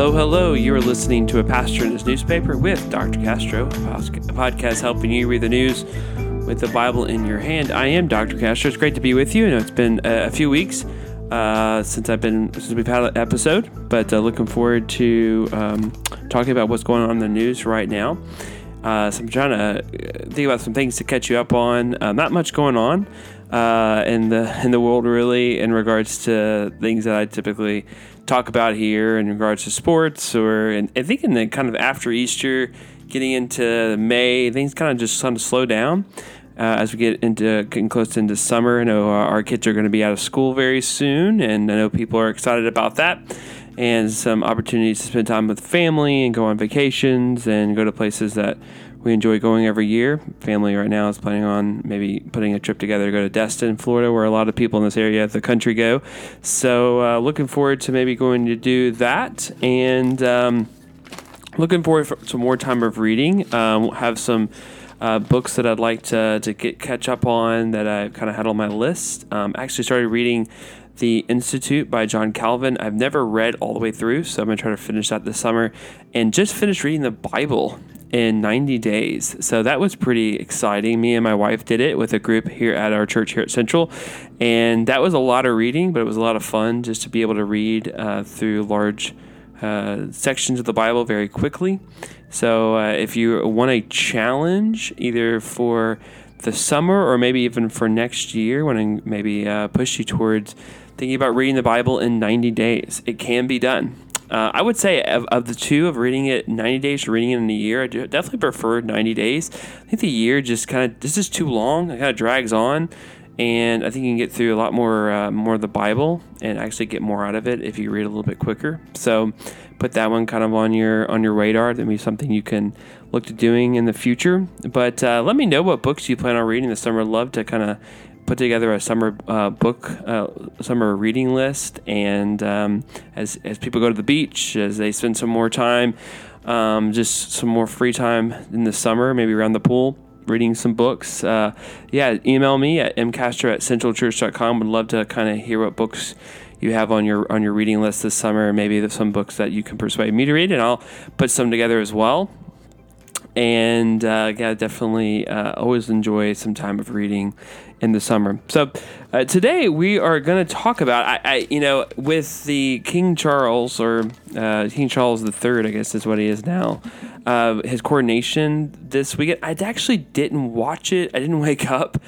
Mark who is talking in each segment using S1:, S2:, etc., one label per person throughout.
S1: Hello, hello. You are listening to a pastor in his newspaper with Dr. Castro, a podcast helping you read the news with the Bible in your hand. I am Dr. Castro. It's great to be with you. I know it's been a few weeks uh, since I've been since we've had an episode, but uh, looking forward to um, talking about what's going on in the news right now. Uh, so I'm trying to think about some things to catch you up on. Uh, not much going on uh, in the in the world really in regards to things that I typically talk about here in regards to sports or and I think in the kind of after Easter, getting into May, things kind of just kind of slow down. Uh, as we get into getting close into summer, I know our kids are going to be out of school very soon, and I know people are excited about that. And some opportunities to spend time with family and go on vacations and go to places that we enjoy going every year. Family right now is planning on maybe putting a trip together to go to Destin, Florida, where a lot of people in this area of the country go. So, uh, looking forward to maybe going to do that and um, looking forward to more time of reading. Um, have some. Uh, books that I'd like to, to get catch up on that I kind of had on my list. Um, actually started reading The Institute by John Calvin. I've never read all the way through, so I'm going to try to finish that this summer. And just finished reading the Bible in 90 days. So that was pretty exciting. Me and my wife did it with a group here at our church here at Central. And that was a lot of reading, but it was a lot of fun just to be able to read uh, through large uh, sections of the Bible very quickly. So uh, if you want a challenge, either for the summer or maybe even for next year, to maybe uh, push you towards thinking about reading the Bible in 90 days, it can be done. Uh, I would say of, of, the two, of reading it 90 days to reading it in a year, I definitely prefer 90 days. I think the year just kind of this is too long. It kind of drags on, and I think you can get through a lot more uh, more of the Bible and actually get more out of it if you read a little bit quicker. So put that one kind of on your on your radar. That may be something you can look to doing in the future. But uh, let me know what books you plan on reading this summer. I'd love to kind of put together a summer uh, book, uh, summer reading list, and um, as as people go to the beach, as they spend some more time, um, just some more free time in the summer, maybe around the pool, reading some books. Uh, yeah, email me at mcastro at centralchurch.com. Would love to kind of hear what books you have on your on your reading list this summer. Maybe some books that you can persuade me to read, and I'll put some together as well and uh, yeah, definitely uh, always enjoy some time of reading in the summer. So uh, today we are going to talk about, I, I, you know, with the King Charles or uh, King Charles III, I guess is what he is now. Uh, his coronation this weekend. I actually didn't watch it. I didn't wake up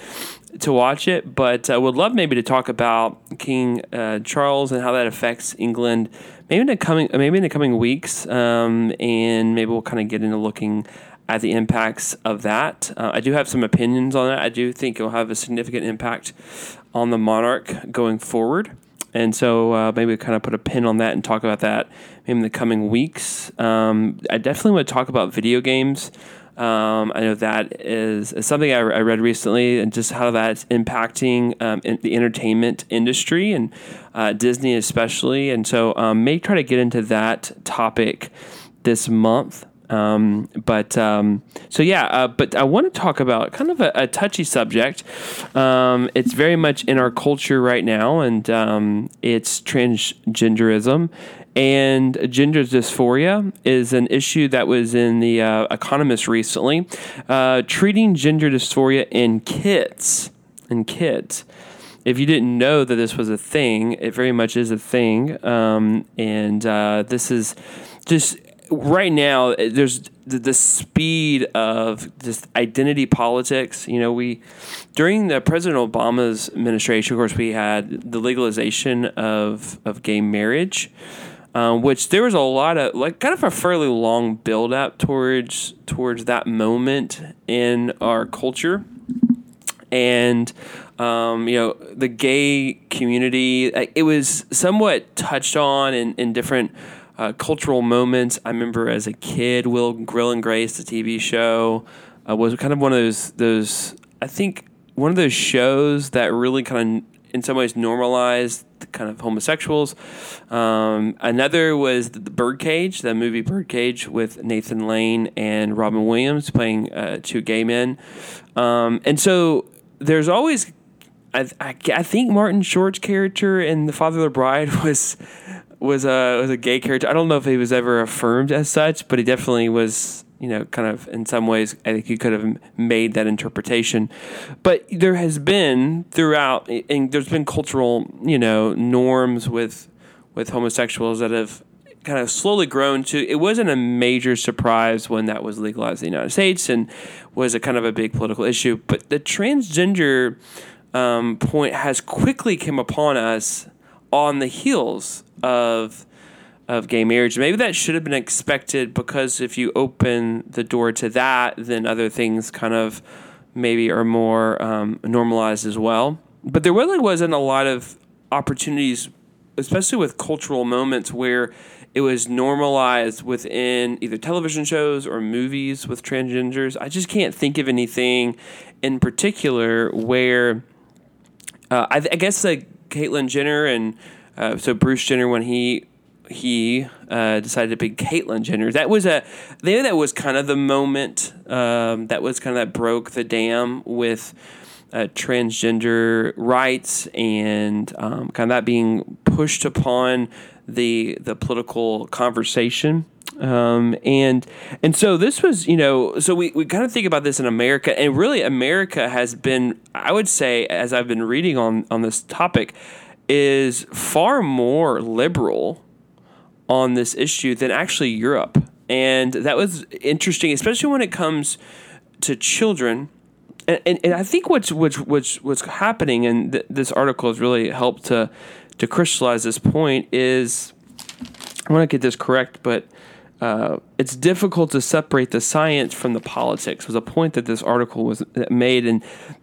S1: to watch it, but I would love maybe to talk about King uh, Charles and how that affects England. Maybe in the coming, maybe in the coming weeks, um, and maybe we'll kind of get into looking at the impacts of that. Uh, I do have some opinions on that. I do think it will have a significant impact on the monarch going forward. And so uh, maybe kind of put a pin on that and talk about that maybe in the coming weeks. Um, I definitely want to talk about video games. Um, I know that is, is something I, I, read recently, and just how that's impacting um, the entertainment industry and uh, Disney especially. And so, um, may try to get into that topic this month. Um, but um, so yeah, uh, but I want to talk about kind of a, a touchy subject. Um, it's very much in our culture right now, and um, it's transgenderism. And gender dysphoria is an issue that was in the uh, Economist recently, uh, treating gender dysphoria in kids. In kids if you didn't know that this was a thing, it very much is a thing. Um, and uh, this is just right now eh, there's the, the, speed of this identity politics. You know we during the president obama's administration of course we had the legalization of of gay marriage um, which there was a lot of like kind of a fairly long build up towards towards that moment in our culture. And um, you know the gay community it was somewhat touched on in, in different uh, cultural moments. I remember as a kid, Will Will and Grace, the TV show, uh, was kind of one of those those. I think one of those shows that really kind of, in some ways, normalized kind of homosexuals. Um, another was the, the Birdcage, the movie Birdcage with Nathan Lane and Robin Williams playing uh, two gay men. Um, and so there's always I, I, I, think Martin Short's character in The Father of the Bride was was a was a gay character. I don't know if he was ever affirmed as such, but he definitely was. You know, kind of in some ways, I think you could have made that interpretation. But there has been throughout, and there's been cultural, you know, norms with with homosexuals that have kind of slowly grown to it wasn't a major surprise when that was legalized in the United States and was a kind of a big political issue. But the transgender um, point has quickly come upon us on the heels of of gay marriage. Maybe that should have been expected because if you open the door to that, then other things kind of maybe are more um, normalized as well. But there really wasn't a lot of opportunities, especially with cultural moments where it was normalized within either television shows or movies with transgenders. I just can't think of anything in particular where uh, I, I, guess like Caitlyn Jenner and uh, so Bruce Jenner when he he uh, decided to be Caitlyn Jenner. That was a think that was kind of the moment um, that was kind of that broke the dam with. Uh, transgender rights and um, kind of that being pushed upon the the political conversation. Um, and and so this was, you know, so we, we kind of think about this in America, and really America has been, I would say, as I've been reading on on this topic, is far more liberal on this issue than actually Europe, and that was interesting, especially when it comes to children. And, and, and I think what's what's what's what's happening, and th- this article has really helped to to crystallize this point is I want to get this correct, but uh, it's difficult to separate the science from the politics. Was a point that this article was made, and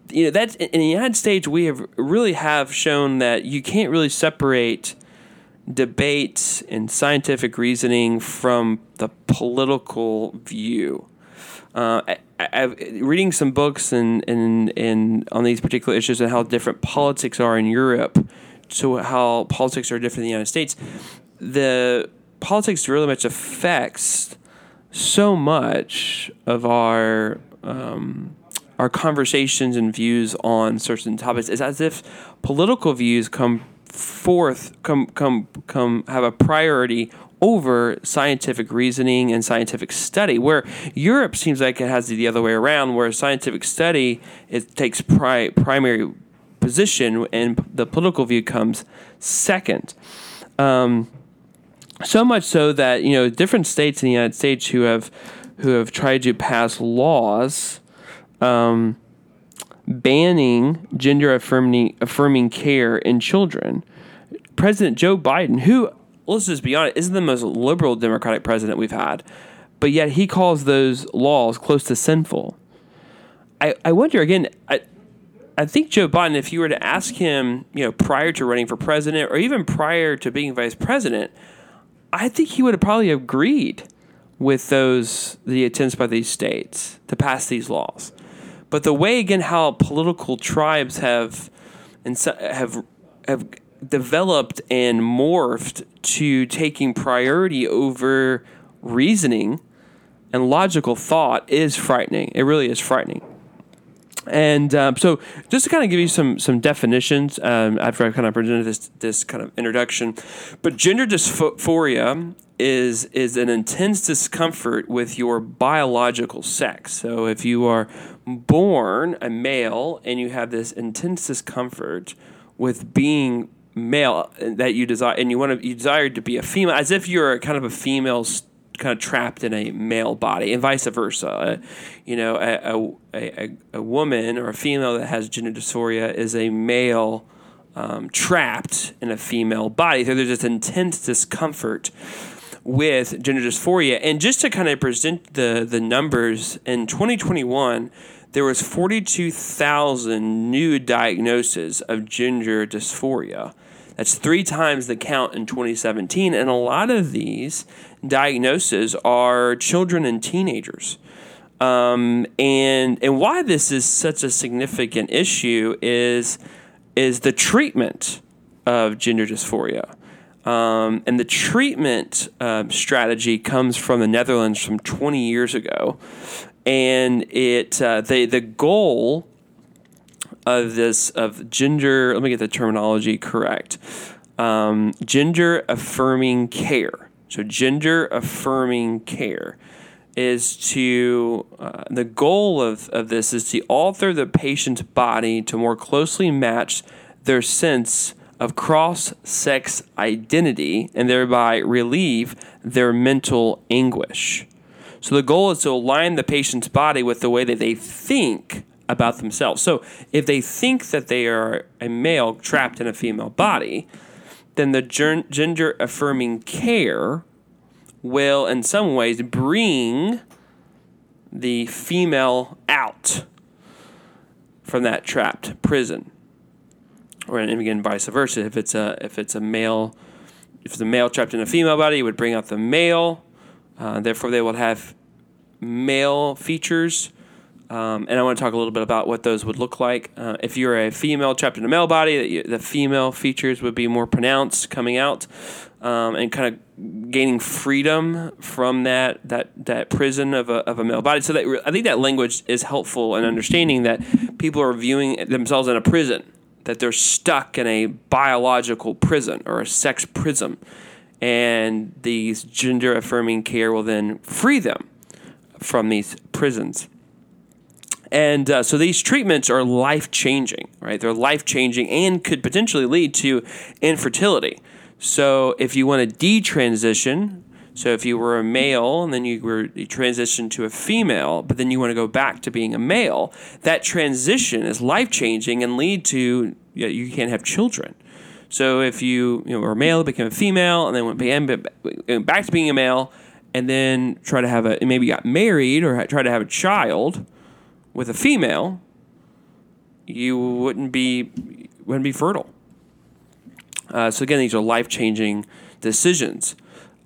S1: you know that in the United States we have really have shown that you can't really separate debate and scientific reasoning from the political view. Uh, I, reading some books and, and, and on these particular issues and how different politics are in Europe to how politics are different in the United States, the politics really much affects so much of our um, our conversations and views on certain topics. It's as if political views come forth, come come come have a priority over scientific reasoning and scientific study. Where Europe seems like it has the other way around, where scientific study it takes pri- primary position, and the political view comes second. Um, so much so that you know different states in the United States who have who have tried to pass laws um, banning gender affirming affirming care in children. President Joe Biden, who let's just be honest, isn't the most liberal Democratic president we've had, but yet he calls those laws close to sinful. I, I wonder again. I, I think Joe Biden, if you were to ask him, you know, prior to running for president or even prior to being vice president, I think he would have probably agreed with those the attempts by these states to pass these laws. But the way again how political tribes have and have have developed and morphed to taking priority over reasoning and logical thought is frightening. It really is frightening. And um, so, just to kind of give you some some definitions um, after I kind of presented this this kind of introduction, but gender dysphoria is is an intense discomfort with your biological sex. So, if you are born a male and you have this intense discomfort with being male that you desire, and you want to you desire to be a female, as if you're kind of a female kind of trapped in a male body, and vice versa. Uh, you know, a, a, a, woman or a female that has gender dysphoria is a male um, trapped in a female body. So there's this intense discomfort with gender dysphoria. And just to kind of present the, the numbers, in 2021, there was 42,000 new diagnoses of gender dysphoria. That's three times the count in 2017. And a lot of these diagnoses are children and teenagers. Um, and and why this is such a significant issue is is the treatment of gender dysphoria. Um, and the treatment uh, strategy comes from the Netherlands from 20 years ago, and it uh, the the goal of this of gender. Let me get the terminology correct. um, gender affirming care. So, gender affirming care is to uh, the goal of, of this is to alter the patient's body to more closely match their sense of cross sex identity and thereby relieve their mental anguish. So the goal is to align the patient's body with the way that they think about themselves. So if they think that they are a male trapped in a female body, then the gender affirming care will, in some ways, bring the female out from that trapped prison. Or and again, vice versa. If it's a if it's a male, if a male trapped in a female body, it would bring out the male. Uh, therefore, they would have male features. Um, and I want to talk a little bit about what those would look like. Uh, if you're a female trapped in a male body, the female features would be more pronounced coming out um, and kind of gaining freedom from that that that prison of a, of a male body. So that I think that language is helpful in understanding that people are viewing themselves in a prison, that they're stuck in a biological prison or a sex prison, and these gender affirming care will then free them from these prisons. And uh, so these treatments are life changing, right? They're life changing and could potentially lead to infertility. So if you want to detransition, so if you were a male and then you were you transitioned to a female, but then you want to go back to being a male, that transition is life changing and lead to you, know, you can't have children. So if you you know were a male, became a female, and then went back to being a male, and then try to have a maybe got married or try to have a child with a female, you wouldn't be wouldn't be fertile. Uh, so again, these are life changing decisions.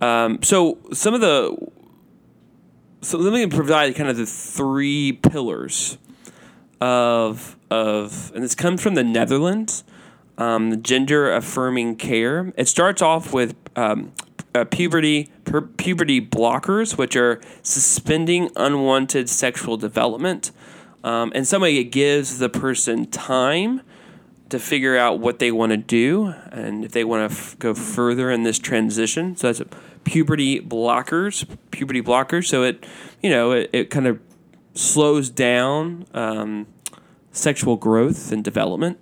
S1: Um, so some of the so let me provide kind of the three pillars of of and this comes from the Netherlands. Um, gender affirming care. It starts off with um, uh, puberty pu- puberty blockers, which are suspending unwanted sexual development. Um, and some way, it gives the person time to figure out what they want to do and if they want to f- go further in this transition. So that's puberty blockers, puberty blockers. So it, you know, it, it kind of slows down um, sexual growth and development.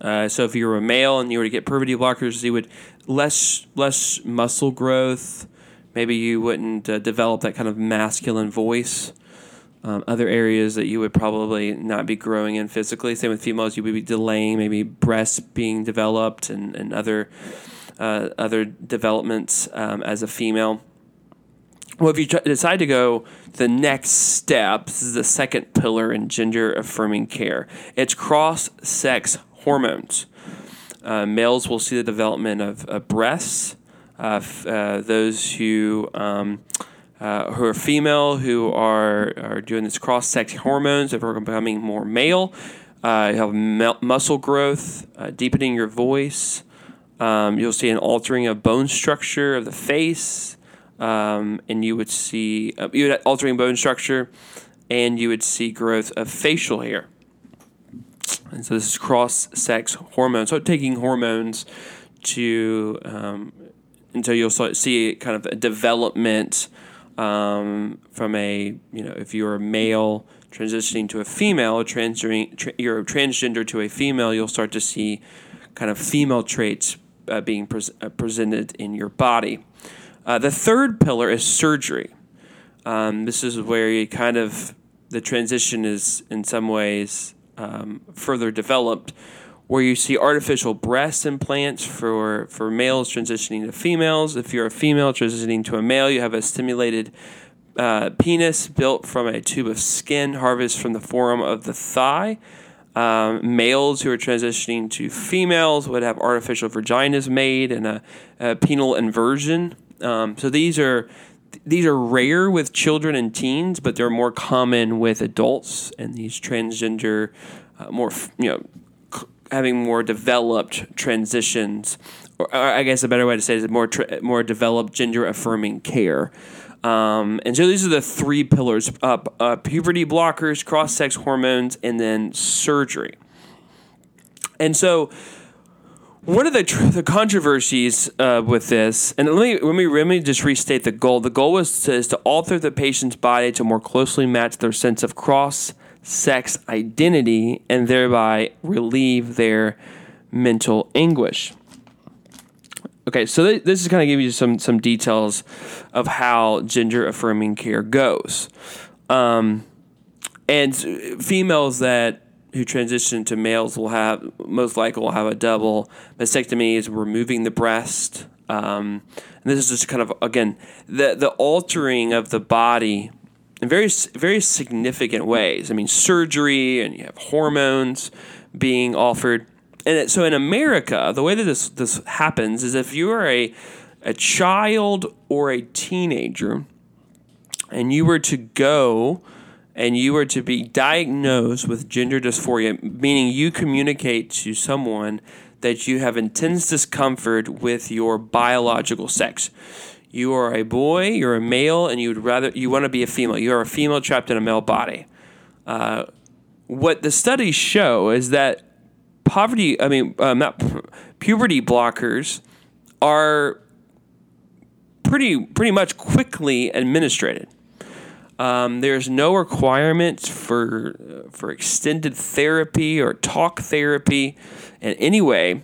S1: Uh, so if you were a male and you were to get puberty blockers, you would less less muscle growth. Maybe you wouldn't uh, develop that kind of masculine voice. Um, other areas that you would probably not be growing in physically. Same with females, you would be delaying maybe breasts being developed and, and other uh, other developments um, as a female. Well, if you try, decide to go the next step, this is the second pillar in gender affirming care. It's cross sex hormones. Uh, males will see the development of, breasts. Uh, f- uh, those who um, uh, who are female who are, are doing this cross sex hormones if we're becoming more male. Uh, you have muscle growth, uh, deepening your voice. Um, you'll see an altering of bone structure of the face, um, and you would see uh, you would altering bone structure, and you would see growth of facial hair. And so this is cross sex hormones. So taking hormones to um, until you'll see kind of a development um, from a you know if you're a male transitioning to a female, transgender, tra- you're a transgender to a female, you'll start to see kind of female traits uh, being pre- uh, presented in your body. Uh, the third pillar is surgery. Um, this is where you kind of the transition is in some ways um, further developed, where you see artificial breast implants for, for males transitioning to females. If you're a female transitioning to a male, you have a stimulated uh, penis built from a tube of skin harvested from the forum of the thigh. Um, males who are transitioning to females would have artificial vaginas made and a, a penile inversion. Um, so these are these are rare with children and teens, but they're more common with adults and these transgender, uh, more you know having more developed transitions, or I guess a better way to say it is more tra- more developed gender affirming care. Um, and so these are the three pillars: uh, uh, puberty blockers, cross sex hormones, and then surgery. And so one of the tr- the controversies uh, with this, and let me, let me let me just restate the goal. The goal was to, is to alter the patient's body to more closely match their sense of cross sex identity, and thereby relieve their mental anguish. Okay, so th- this is kind of give you some some details of how gender affirming care goes, um, and females that who transition to males will have most likely will have a double mastectomy, is removing the breast. Um, and this is just kind of again the the altering of the body in very very significant ways. I mean, surgery and you have hormones being offered and so in America, the way that this this happens is if you are a a child or a teenager, and you were to go and you were to be diagnosed with gender dysphoria, meaning you communicate to someone that you have intense discomfort with your biological sex. You are a boy, you're a male, and you would rather you want to be a female. You are a female trapped in a male body. Uh, what the studies show is that poverty, I mean, uh, not puberty blockers are pretty pretty much quickly administered. Um, there's no requirements for uh, for extended therapy or talk therapy, and anyway,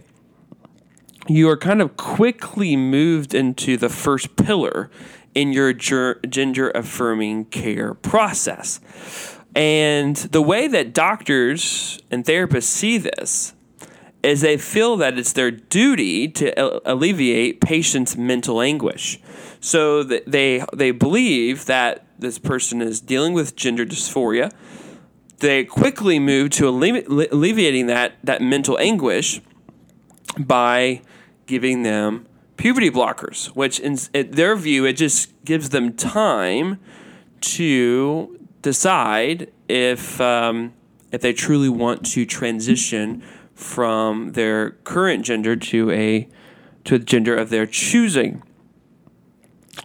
S1: you are kind of quickly moved into the first pillar in your gender affirming care process. And the way that doctors and therapists see this is they feel that it's their duty to alleviate patients' mental anguish. So they they believe that this person is dealing with gender dysphoria. They quickly move to alleviating that that mental anguish by giving them puberty blockers, which in, in their view it just gives them time to decide if um, if they truly want to transition from their current gender to a to a gender of their choosing.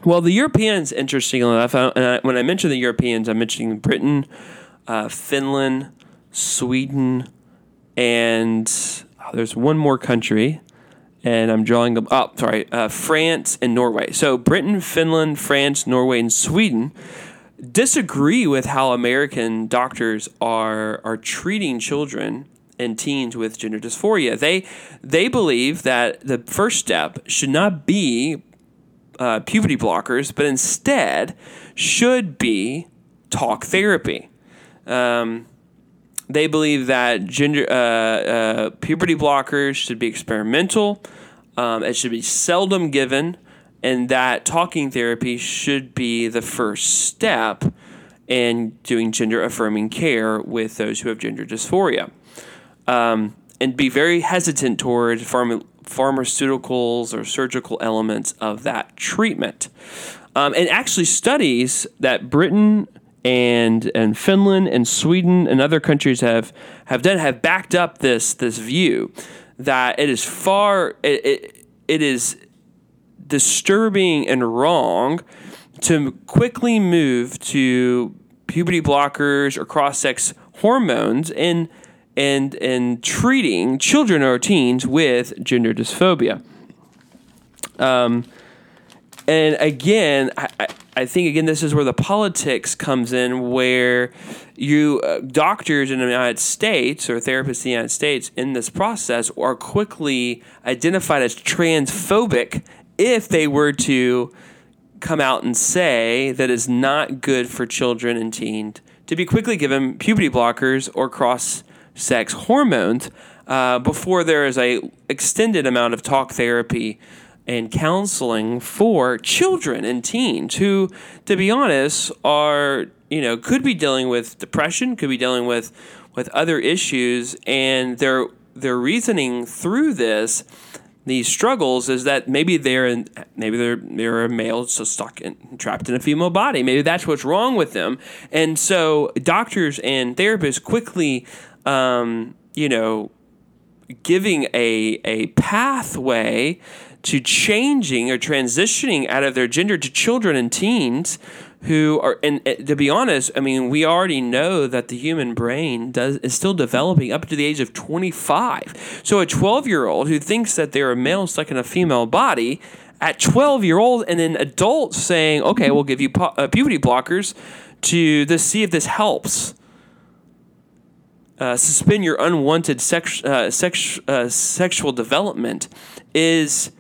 S1: Well, the Europeans, interestingly enough, and I, when I mention the Europeans, I'm mentioning Britain, uh, Finland, Sweden, and oh, there's one more country, and I'm drawing them up. Oh, sorry, uh, France and Norway. So Britain, Finland, France, Norway, and Sweden disagree with how American doctors are are treating children and teens with gender dysphoria. They they believe that the first step should not be uh, puberty blockers, but instead should be talk therapy. Um, they believe that gender uh, uh, puberty blockers should be experimental. Um, it should be seldom given and that talking therapy should be the first step in doing gender affirming care with those who have gender dysphoria. Um, and be very hesitant toward pharma- pharmaceuticals or surgical elements of that treatment. Um, and actually, studies that Britain and and Finland and Sweden and other countries have have done have backed up this this view that it is far it, it, it is disturbing and wrong to quickly move to puberty blockers or cross sex hormones and and and treating children or teens with gender dysphoria. Um, and again, I, I think again this is where the politics comes in, where you uh, doctors in the United States or therapists in the United States in this process are quickly identified as transphobic if they were to come out and say that it's not good for children and teens to be quickly given puberty blockers or cross sex hormones uh, before there is a extended amount of talk therapy and counseling for children and teens who, to be honest, are you know could be dealing with depression, could be dealing with with other issues, and their their reasoning through this these struggles is that maybe they're in, maybe they're they're a male so stuck in, trapped in a female body. Maybe that's what's wrong with them, and so doctors and therapists quickly, um, you know, giving a a pathway to changing or transitioning out of their gender to children and teens who are and uh, to be honest i mean we already know that the human brain does is still developing up to the age of 25 so a 12 year old who thinks that they're a male stuck in a female body at 12 year old and then adults saying okay we'll give you pu- uh, puberty blockers to this see if this helps uh, suspend your unwanted sex, uh, sex, uh, sexual development is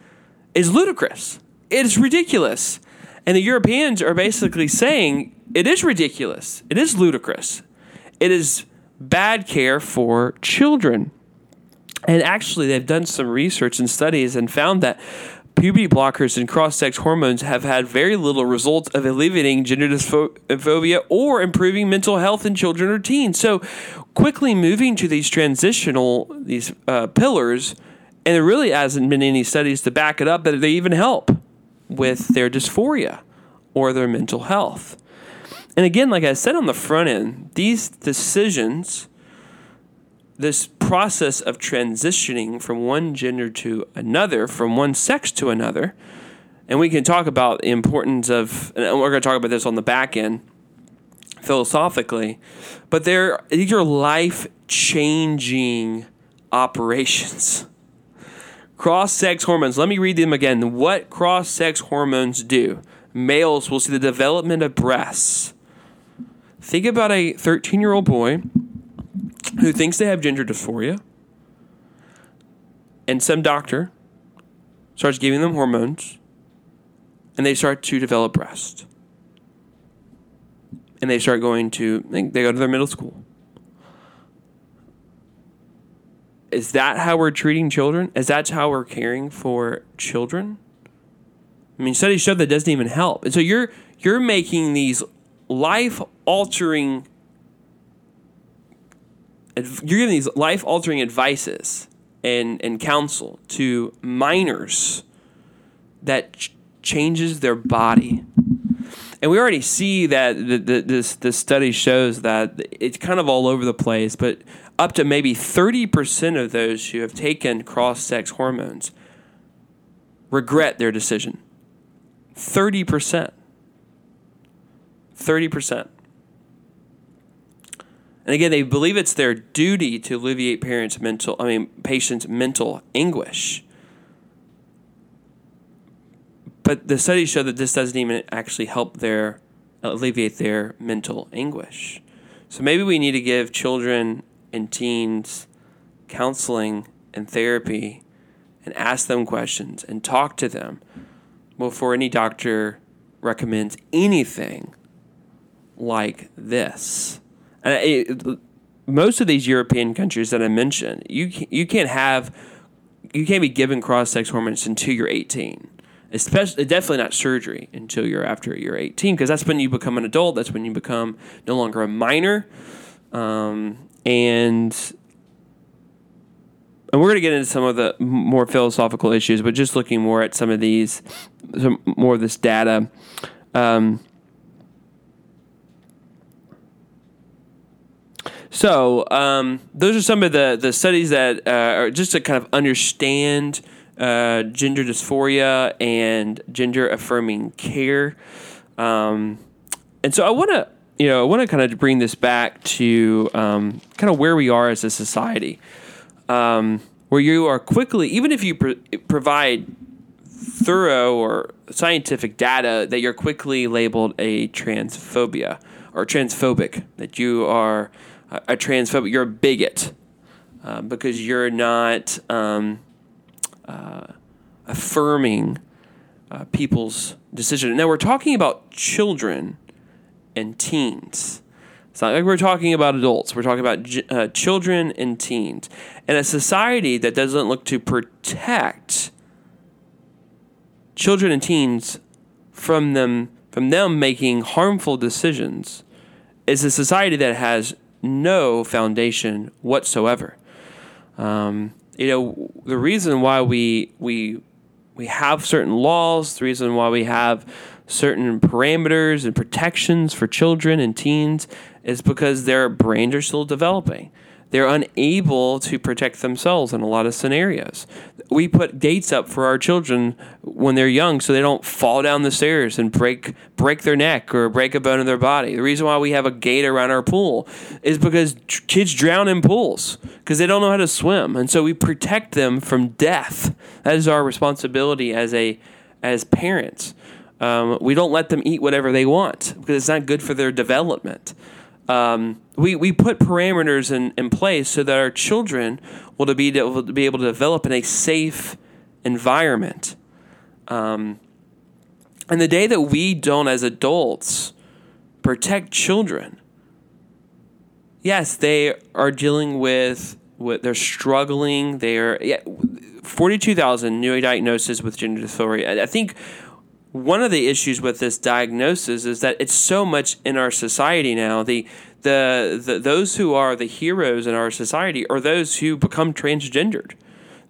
S1: is ludicrous. It is ridiculous, and the Europeans are basically saying it is ridiculous. It is ludicrous. It is bad care for children. And actually, they've done some research and studies and found that puberty blockers and cross sex hormones have had very little result of alleviating gender dysphoria or improving mental health in children or teens. So, quickly moving to these transitional these uh, pillars, and there really hasn't been any studies to back it up that they even help with their dysphoria or their mental health. And again, like I said on the front end, these decisions this process of transitioning from one gender to another, from one sex to another, and we can talk about the importance of, and we're going to talk about this on the back end philosophically, but there these are life changing operations. Cross sex hormones. Let me read them again. What cross sex hormones do? Males will see the development of breasts. Think about a 13 year old boy who thinks they have gender dysphoria, and some doctor starts giving them hormones, and they start to develop breasts. And they start going to, they go to their middle school. Is that how we're treating children? Is that how we're caring for children? I mean, studies show that doesn't even help. And so you're you're making these life altering you're giving these life altering advices and, and counsel to minors that ch- changes their body. And we already see that the, the, this, this study shows that it's kind of all over the place, but up to maybe 30% of those who have taken cross sex hormones regret their decision. 30%. 30%. And again, they believe it's their duty to alleviate parents' mental, I mean, patients' mental anguish. But the studies show that this doesn't even actually help their alleviate their mental anguish. So maybe we need to give children and teens counseling and therapy and ask them questions and talk to them before any doctor recommends anything like this. And it, most of these European countries that I mentioned, you you can't have you can't be given cross sex hormones until you're 18. Especially, definitely not surgery until you're after you're 18, because that's when you become an adult. That's when you become no longer a minor, um, and and we're going to get into some of the more philosophical issues, but just looking more at some of these, some more of this data. Um, So um, those are some of the, the studies that uh, are just to kind of understand uh, gender dysphoria and gender affirming care. Um, and so I want to, you know, I want to kind of bring this back to um, kind of where we are as a society, um, where you are quickly, even if you provide thorough or scientific data, that you're quickly labeled a transphobia or transphobic, that you are a transphobic, you're a bigot uh, because you're not um, uh, affirming uh, people's decision. Now we're talking about children and teens. It's not like we're talking about adults. We're talking about uh, children and teens. And a society that doesn't look to protect children and teens from them from them making harmful decisions is a society that has no foundation whatsoever. Um, you know, the reason why we we we have certain laws, the reason why we have certain parameters and protections for children and teens is because their brains are still developing. They're unable to protect themselves in a lot of scenarios. We put gates up for our children when they're young so they don't fall down the stairs and break break their neck or break a bone in their body. The reason why we have a gate around our pool is because kids drown in pools because they don't know how to swim. And so we protect them from death. That is our responsibility as a as parents. Um, we don't let them eat whatever they want because it's not good for their development um, we, we put parameters in, in place so that our children will be, to be able to develop in a safe environment. Um, and the day that we don't, as adults, protect children, yes, they are dealing with what they're struggling. They are yeah, forty-two thousand new diagnoses with gender dysphoria. I think one of the issues with this diagnosis is that it's so much in our society now. The, the, the those who are the heroes in our society are those who become transgendered,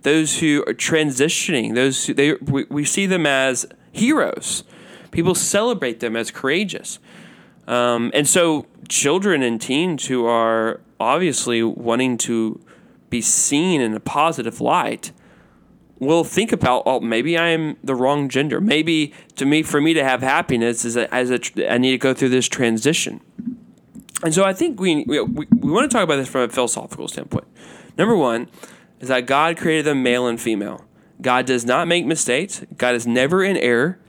S1: those who are transitioning. Those who, they we, we see them as heroes. People celebrate them as courageous, um, and so children and teens who are obviously wanting to be seen in a positive light will think about, oh, maybe I'm the wrong gender. Maybe to me, for me to have happiness, is a, as a, I need to go through this transition. And so I think we, we, we want to talk about this from a philosophical standpoint. Number one is that God created them male and female. God does not make mistakes. God is never in error.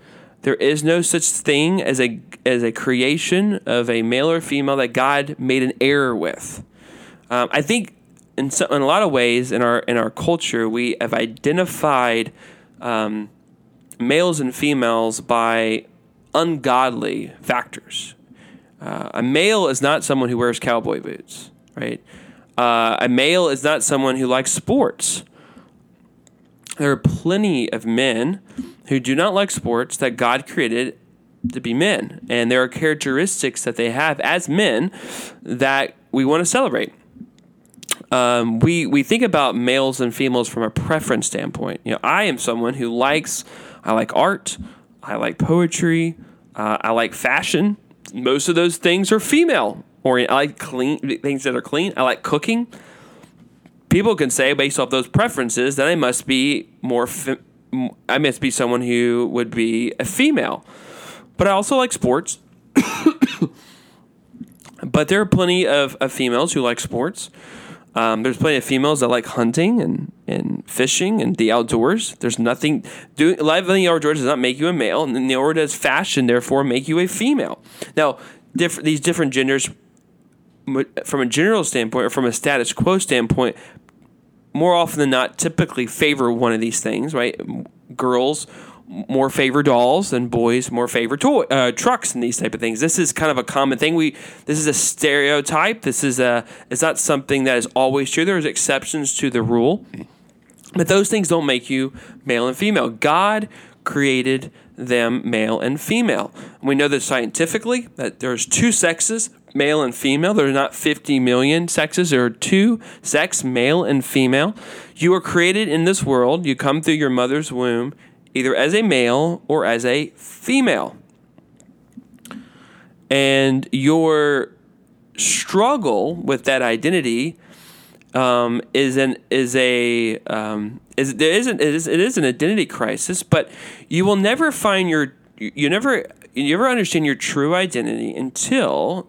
S1: There is no such thing as a as a creation of a male or female that God made an error with. Um, I think in, so, in a lot of ways in our in our culture we have identified um, males and females by ungodly factors. Uh, a male is not someone who wears cowboy boots, right? Uh, a male is not someone who likes sports. There are plenty of men who do not like sports that God created to be men, and there are characteristics that they have as men that we want to celebrate um, we we think about males and females from a preference standpoint. You know, I am someone who likes I like art, I like poetry, uh, I like fashion. Most of those things are female Or I like clean things that are clean. I like cooking. People can say based off those preferences that I must be more. I must be someone who would be a female, but I also like sports. but there are plenty of, of females who like sports. Um, there's plenty of females that like hunting and, and fishing and the outdoors. There's nothing doing life in the outdoors does not make you a male, and nor does fashion therefore make you a female. Now, different these different genders, from a general standpoint or from a status quo standpoint, more often than not, typically favor one of these things. Right, girls more favor dolls and boys more favor toy uh, trucks and these type of things. This is kind of a common thing. We this is a stereotype. This is a it's not something that is always true. There's exceptions to the rule, but those things don't make you male and female. God created them male and female. We know that scientifically that there's two sexes, male and female. There's not 50 million sexes. There are two sex, male and female. You are created in this world. You come through your mother's womb either as a male or as a female. And your struggle with that identity um, is an is a um, is there isn't it is, it is an identity crisis, but you will never find your you never you never understand your true identity until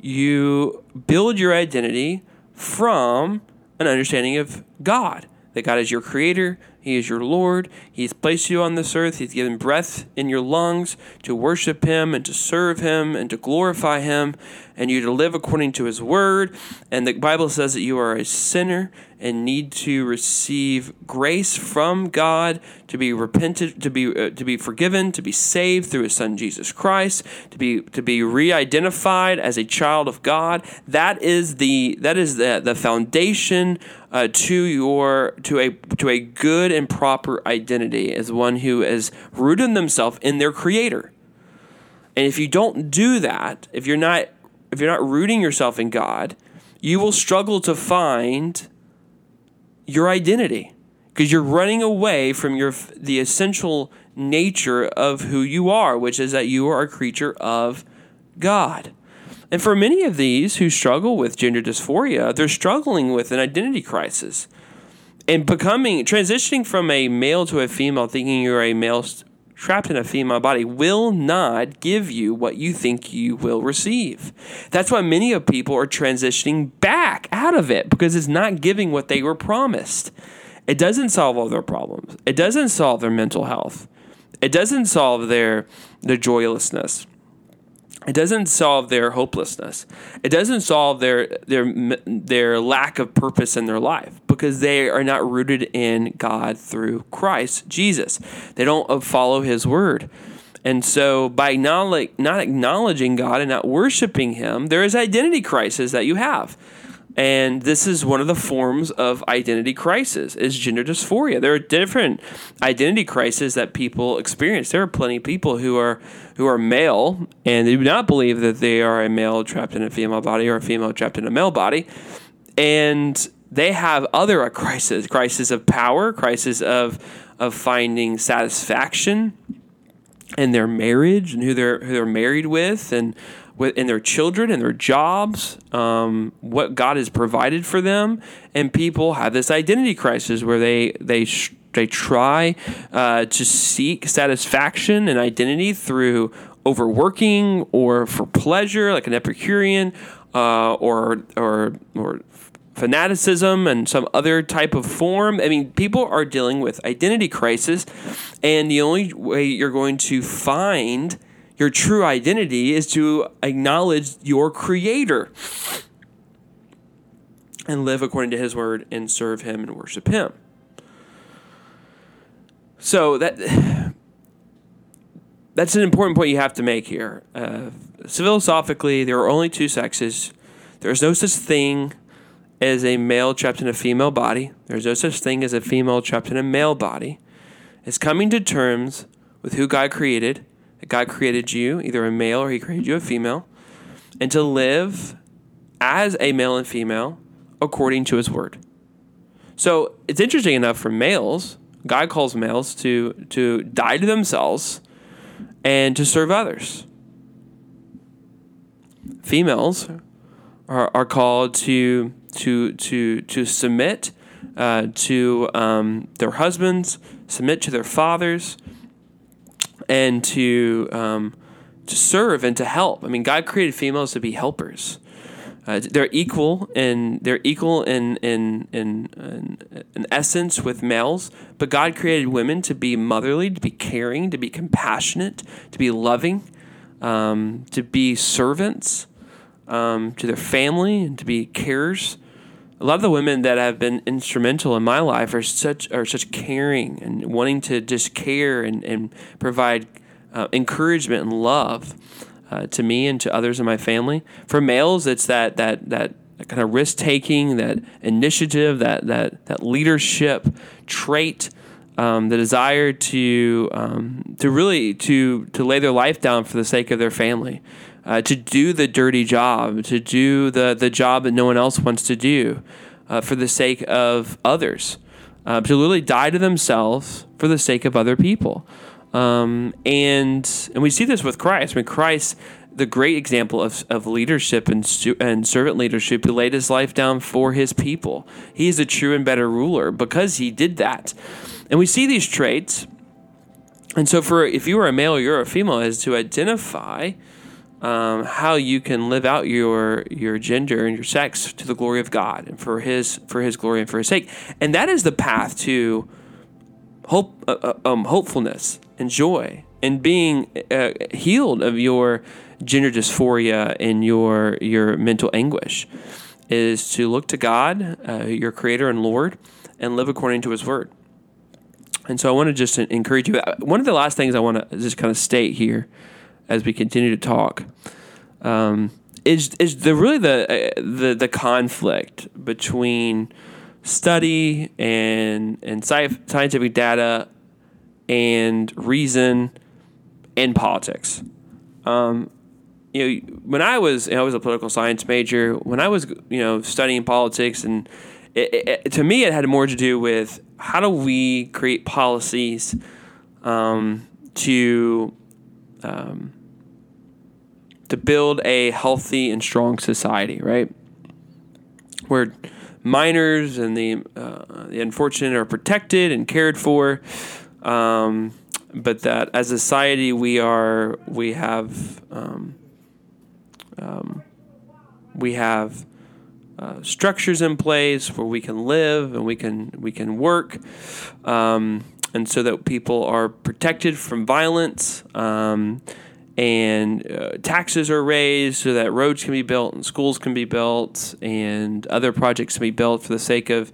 S1: you build your identity from an understanding of God that God is your creator, he is your Lord. He's placed you on this earth. He's given breath in your lungs to worship Him and to serve Him and to glorify Him and you to live according to His word. And the Bible says that you are a sinner and need to receive grace from God to be repented, to be uh, to be forgiven, to be saved through His Son Jesus Christ, to be to be re-identified as a child of God. That is the that is the the foundation uh, to your to a to a good and proper identity as one who has rooted themselves in their Creator. And if you don't do that, if you're not if you're not rooting yourself in God, you will struggle to find your identity because you're running away from your the essential nature of who you are, which is that you are a creature of God. And for many of these who struggle with gender dysphoria, they're struggling with an identity crisis and becoming transitioning from a male to a female, thinking you're a male trapped in a female body will not give you what you think you will receive. That's why many of people are transitioning back out of it because it's not giving what they were promised. It doesn't solve all their problems. It doesn't solve their mental health. It doesn't solve their their joylessness. It doesn't solve their hopelessness. It doesn't solve their their their lack of purpose in their life because they are not rooted in God through Christ Jesus. They don't uh, follow His word. And so, by not acknowledging God and not worshiping Him, there is identity crisis that you have. And this is one of the forms of identity crisis is gender dysphoria. There are different identity crises that people experience. There are plenty of people who are who are male and they do not believe that they are a male trapped in a female body or a female trapped in a male body. And they have other crises, crisis of power, crisis of of finding satisfaction in their marriage and who they're who they're married with and with in their children and their jobs, um, what God has provided for them, and people have this identity crisis where they they they try uh, to seek satisfaction and identity through overworking or for pleasure, like an Epicurean, uh, or or or fanaticism and some other type of form. I mean, people are dealing with identity crisis, and the only way you're going to find your true identity is to acknowledge your creator and live according to his word and serve him and worship him. So that that's an important point you have to make here. Uh, philosophically, there are only two sexes. There is no such thing as a male trapped in a female body. There's no such thing as a female trapped in a male body. It's coming to terms with who God created that God created you, either a male or He created you a female, and to live as a male and female according to His word. So it's interesting enough for males, God calls males to, to die to themselves and to serve others. Females are, are called to, to, to, to submit uh, to um, their husbands, submit to their fathers, and to um, to serve and to help. I mean, God created females to be helpers. Uh, they're equal and they're equal in in, in in in essence with males, but God created women to be motherly, to be caring, to be compassionate, to be loving, um, to be servants um, to their family, and to be carers a lot of the women that have been instrumental in my life are such are such caring and wanting to just care and, and provide uh, encouragement and love uh, to me and to others in my family. For males, it's that that that kind of risk taking, that initiative, that that that leadership trait, um, the desire to um, to really to to lay their life down for the sake of their family uh, to do the dirty job, to do the, the job that no one else wants to do uh, for the sake of others, uh, to literally die to themselves for the sake of other people. Um, and and we see this with Christ. I mean, Christ, the great example of, of leadership and, and servant leadership, he laid his life down for his people. He is a true and better ruler because he did that. And we see these traits. And so, for if you are a male or you're a female, is to identify um, how you can live out your your gender and your sex to the glory of God and for His for His glory and for His sake, and that is the path to hope, uh, uh um, hopefulness and joy and being uh, healed of your gender dysphoria and your your mental anguish is to look to God, uh, your Creator and Lord, and live according to His Word. And so I want to just encourage you. One of the last things I want to just kind of state here as we continue to talk um, is is the really the uh, the the conflict between study and and sci- scientific data and reason and politics. Um, you know, when I was you know, I was a political science major. When I was you know studying politics, and it, it, to me, it had more to do with how do we create policies um, to um, to build a healthy and strong society, right? Where minors and the uh, the unfortunate are protected and cared for, um, but that as a society we are we have um, um, we have uh, structures in place where we can live and we can we can work, um, and so that people are protected from violence. And uh, taxes are raised so that roads can be built and schools can be built and other projects can be built for the sake of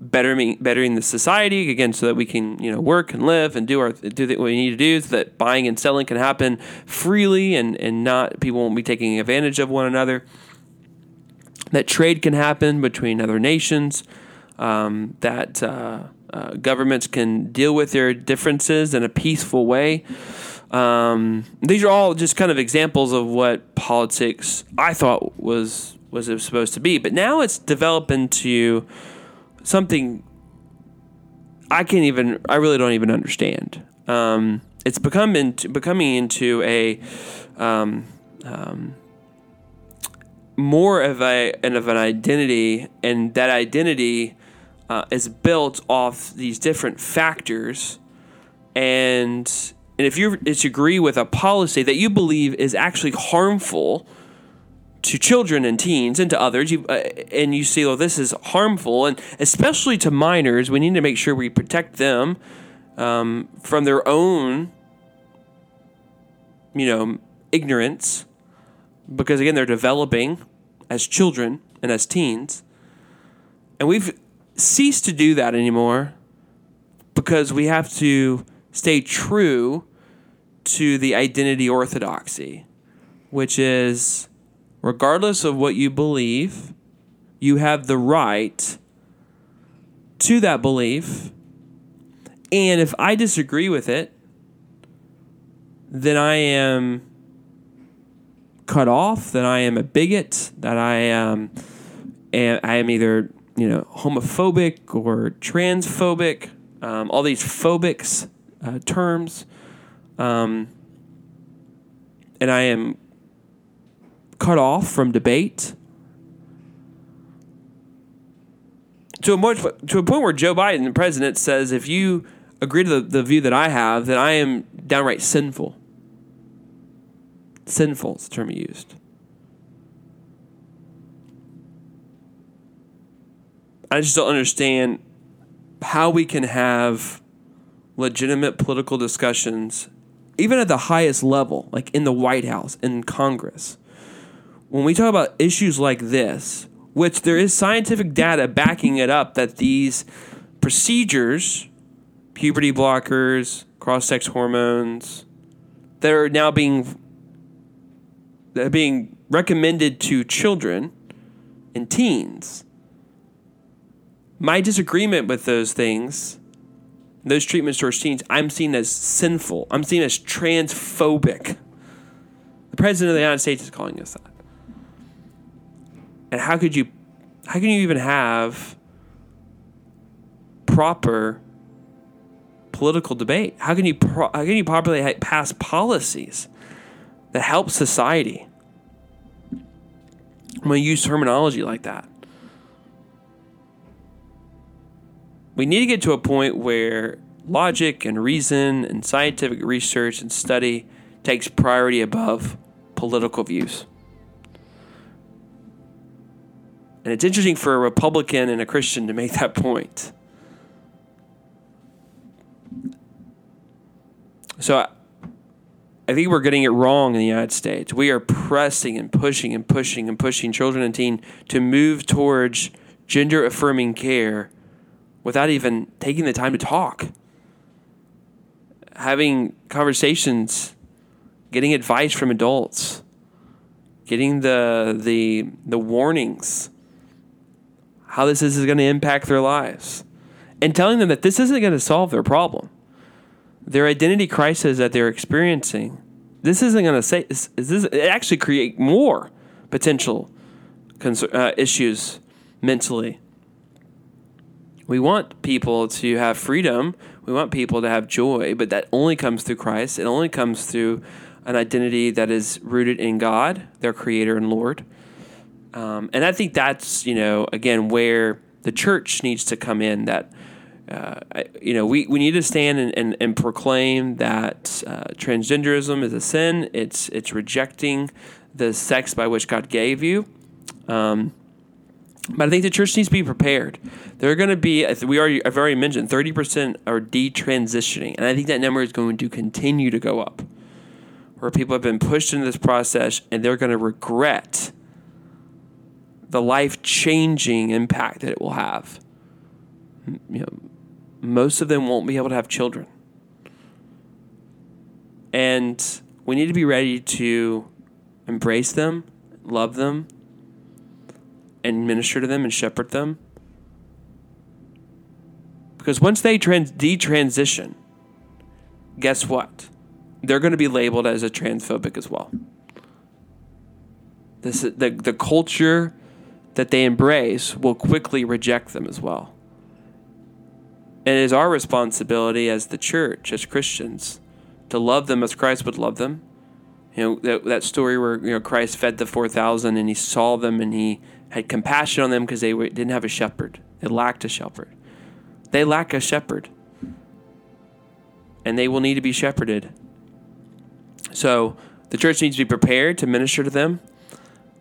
S1: bettering bettering the society again so that we can you know work and live and do our do what we need to do so that buying and selling can happen freely and and not people won't be taking advantage of one another. That trade can happen between other nations um, that uh, uh, governments can deal with their differences in a peaceful way um, these are all just kind of examples of what politics I thought was was supposed to be, but now it's developed into something I can't even. I really don't even understand. Um, it's become into, becoming into a um, um, more of a and of an identity, and that identity uh, is built off these different factors, and and if you disagree with a policy that you believe is actually harmful to children and teens and to others, you, uh, and you see, well, this is harmful, and especially to minors, we need to make sure we protect them um, from their own, you know, ignorance, because again, they're developing as children and as teens, and we've ceased to do that anymore because we have to stay true to the identity orthodoxy, which is regardless of what you believe, you have the right to that belief. And if I disagree with it, then I am cut off, that I am a bigot, that I am, I am either you know homophobic or transphobic, um, all these phobics uh, terms. Um, and I am cut off from debate to a, much, to a point where Joe Biden, the president, says if you agree to the, the view that I have, then I am downright sinful. Sinful is the term he used. I just don't understand how we can have legitimate political discussions even at the highest level, like in the White House, in Congress, when we talk about issues like this, which there is scientific data backing it up that these procedures, puberty blockers, cross sex hormones, that are now being that are being recommended to children and teens. My disagreement with those things those treatments towards teens, I'm seen as sinful. I'm seen as transphobic. The president of the United States is calling us that. And how could you, how can you even have proper political debate? How can you, pro, how can you properly pass policies that help society? when you use terminology like that. We need to get to a point where logic and reason and scientific research and study takes priority above political views. And it's interesting for a Republican and a Christian to make that point. So I, I think we're getting it wrong in the United States. We are pressing and pushing and pushing and pushing children and teens to move towards gender affirming care without even taking the time to talk. Having conversations, getting advice from adults, getting the the the warnings how this is going to impact their lives and telling them that this isn't going to solve their problem. Their identity crisis that they're experiencing, this isn't going to say is, is this it actually create more potential uh, issues mentally we want people to have freedom. We want people to have joy, but that only comes through Christ. It only comes through an identity that is rooted in God, their Creator and Lord. Um, and I think that's you know again where the church needs to come in. That uh, you know we, we need to stand and, and, and proclaim that uh, transgenderism is a sin. It's it's rejecting the sex by which God gave you. Um, but I think the church needs to be prepared. There are going to be, we already, I've already mentioned, 30% are detransitioning. And I think that number is going to continue to go up. Where people have been pushed into this process and they're going to regret the life changing impact that it will have. You know, most of them won't be able to have children. And we need to be ready to embrace them, love them, and minister to them and shepherd them. Because once they trans- detransition, guess what? They're going to be labeled as a transphobic as well. This, the, the culture that they embrace will quickly reject them as well. And it is our responsibility as the church, as Christians, to love them as Christ would love them. You know, that, that story where you know Christ fed the 4,000 and he saw them and he had compassion on them because they didn't have a shepherd. They lacked a shepherd. They lack a shepherd. And they will need to be shepherded. So the church needs to be prepared to minister to them.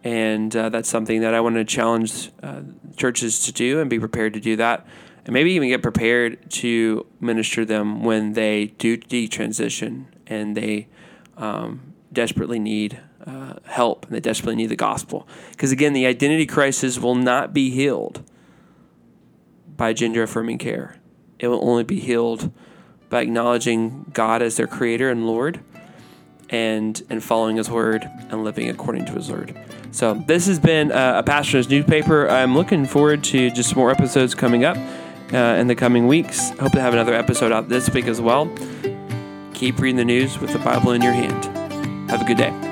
S1: And uh, that's something that I want to challenge uh, churches to do and be prepared to do that. And maybe even get prepared to minister them when they do detransition and they um, desperately need uh, help and they desperately need the gospel. Because again, the identity crisis will not be healed by gender affirming care, it will only be healed by acknowledging God as their creator and Lord and, and following his word and living according to his word. So, this has been uh, a pastor's newspaper. I'm looking forward to just more episodes coming up uh, in the coming weeks. Hope to have another episode out this week as well. Keep reading the news with the Bible in your hand. Have a good day.